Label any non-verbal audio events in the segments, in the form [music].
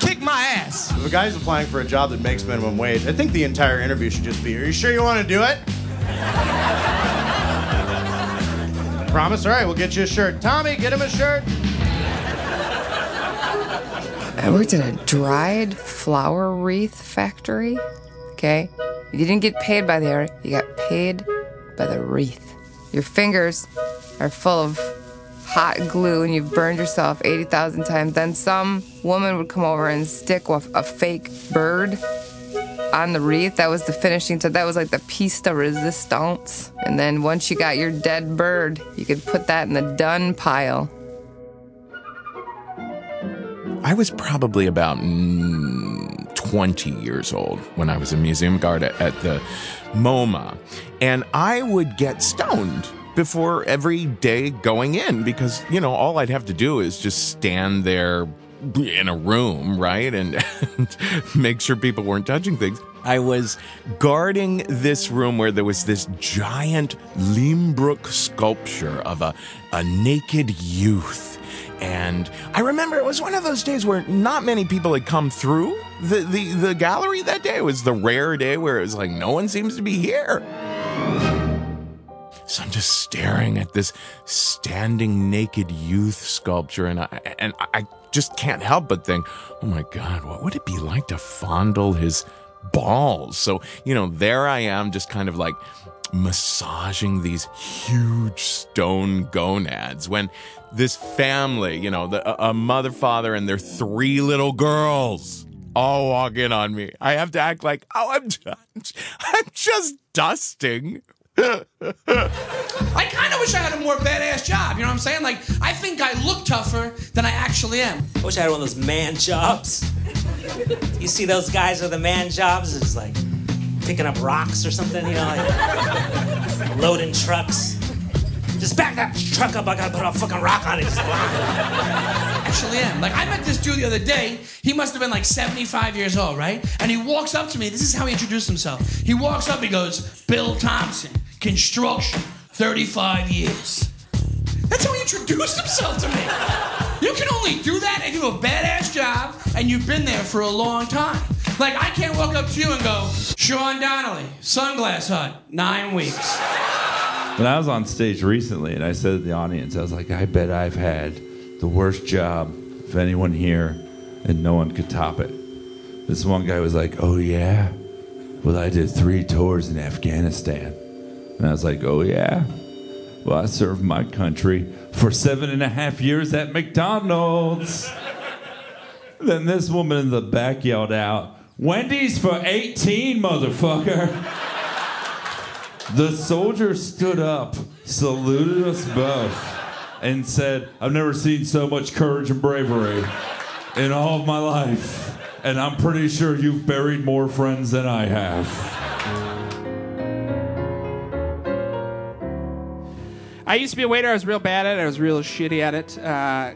Kick my ass. If a guy's applying for a job that makes minimum wage, I think the entire interview should just be, Are you sure you want to do it? Promise? All right, we'll get you a shirt. Tommy, get him a shirt. I worked at a dried flower wreath factory. Okay? You didn't get paid by the hour, you got paid by the wreath. Your fingers are full of hot glue and you've burned yourself 80,000 times. Then some woman would come over and stick a, fake bird on the wreath. That was the finishing. touch. that was like the piece de resistance. And then once you got your dead bird, you could put that in the done pile. I was probably about mm, 20 years old when I was a museum guard at the MoMA. And I would get stoned before every day going in because, you know, all I'd have to do is just stand there in a room, right? And, and [laughs] make sure people weren't touching things. I was guarding this room where there was this giant Lehmbruck sculpture of a, a naked youth. And I remember it was one of those days where not many people had come through the, the, the gallery that day. It was the rare day where it was like, no one seems to be here. So I'm just staring at this standing naked youth sculpture, and I and I just can't help but think, oh my god, what would it be like to fondle his balls? So you know, there I am, just kind of like massaging these huge stone gonads when this family, you know, the, a mother, father, and their three little girls all walk in on me. I have to act like, oh, I'm [laughs] I'm just dusting. I kind of wish I had a more badass job. You know what I'm saying? Like, I think I look tougher than I actually am. I wish I had one of those man jobs. you see those guys with the man jobs? It's like picking up rocks or something, you know, like loading trucks. Just back that truck up. I gotta put a fucking rock on it. actually am. Like, I met this dude the other day. He must have been like 75 years old, right? And he walks up to me. This is how he introduced himself. He walks up, he goes, Bill Thompson, construction, 35 years. That's how he introduced himself to me. You can only do that if you have a badass job and you've been there for a long time. Like, I can't walk up to you and go, Sean Donnelly, Sunglass Hut, nine weeks. When I was on stage recently and I said to the audience, I was like, I bet I've had the worst job of anyone here and no one could top it. This one guy was like, Oh, yeah? Well, I did three tours in Afghanistan. And I was like, Oh, yeah? Well, I served my country for seven and a half years at McDonald's. [laughs] then this woman in the back yelled out, Wendy's for 18, motherfucker. [laughs] The soldier stood up, saluted us both, and said, I've never seen so much courage and bravery in all of my life. And I'm pretty sure you've buried more friends than I have. I used to be a waiter. I was real bad at it. I was real shitty at it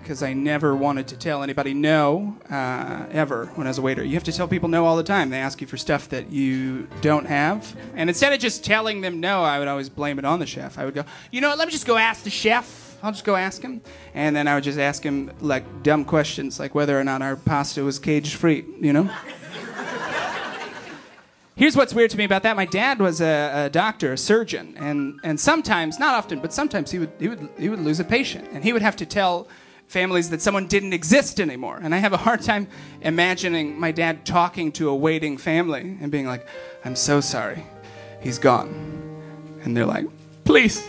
because I never wanted to tell anybody no uh, ever when I was a waiter. You have to tell people no all the time. They ask you for stuff that you don't have. And instead of just telling them no, I would always blame it on the chef. I would go, you know what, let me just go ask the chef. I'll just go ask him. And then I would just ask him like dumb questions like whether or not our pasta was cage free, you know? Here's what's weird to me about that. My dad was a, a, doctor, a surgeon, and, and sometimes, not often, but sometimes he would, he, would, he would lose a patient. And he would have to tell families that someone didn't exist anymore. And I have a hard time imagining my dad talking to a waiting family and being like, I'm so sorry, he's gone. And they're like, please,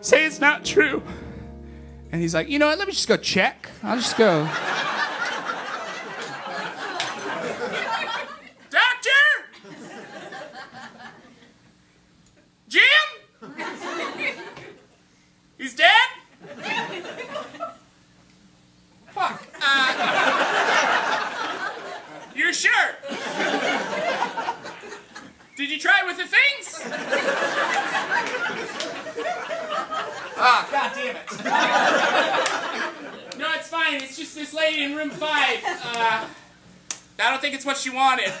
say it's not true. And he's like, you know what, let me just go check. I'll just go. He's dead? Fuck. Uh, you're sure? Did you try with the things? Ah, god damn it. no, it's fine. It's just this lady in room five. Uh, I don't think it's what she wanted.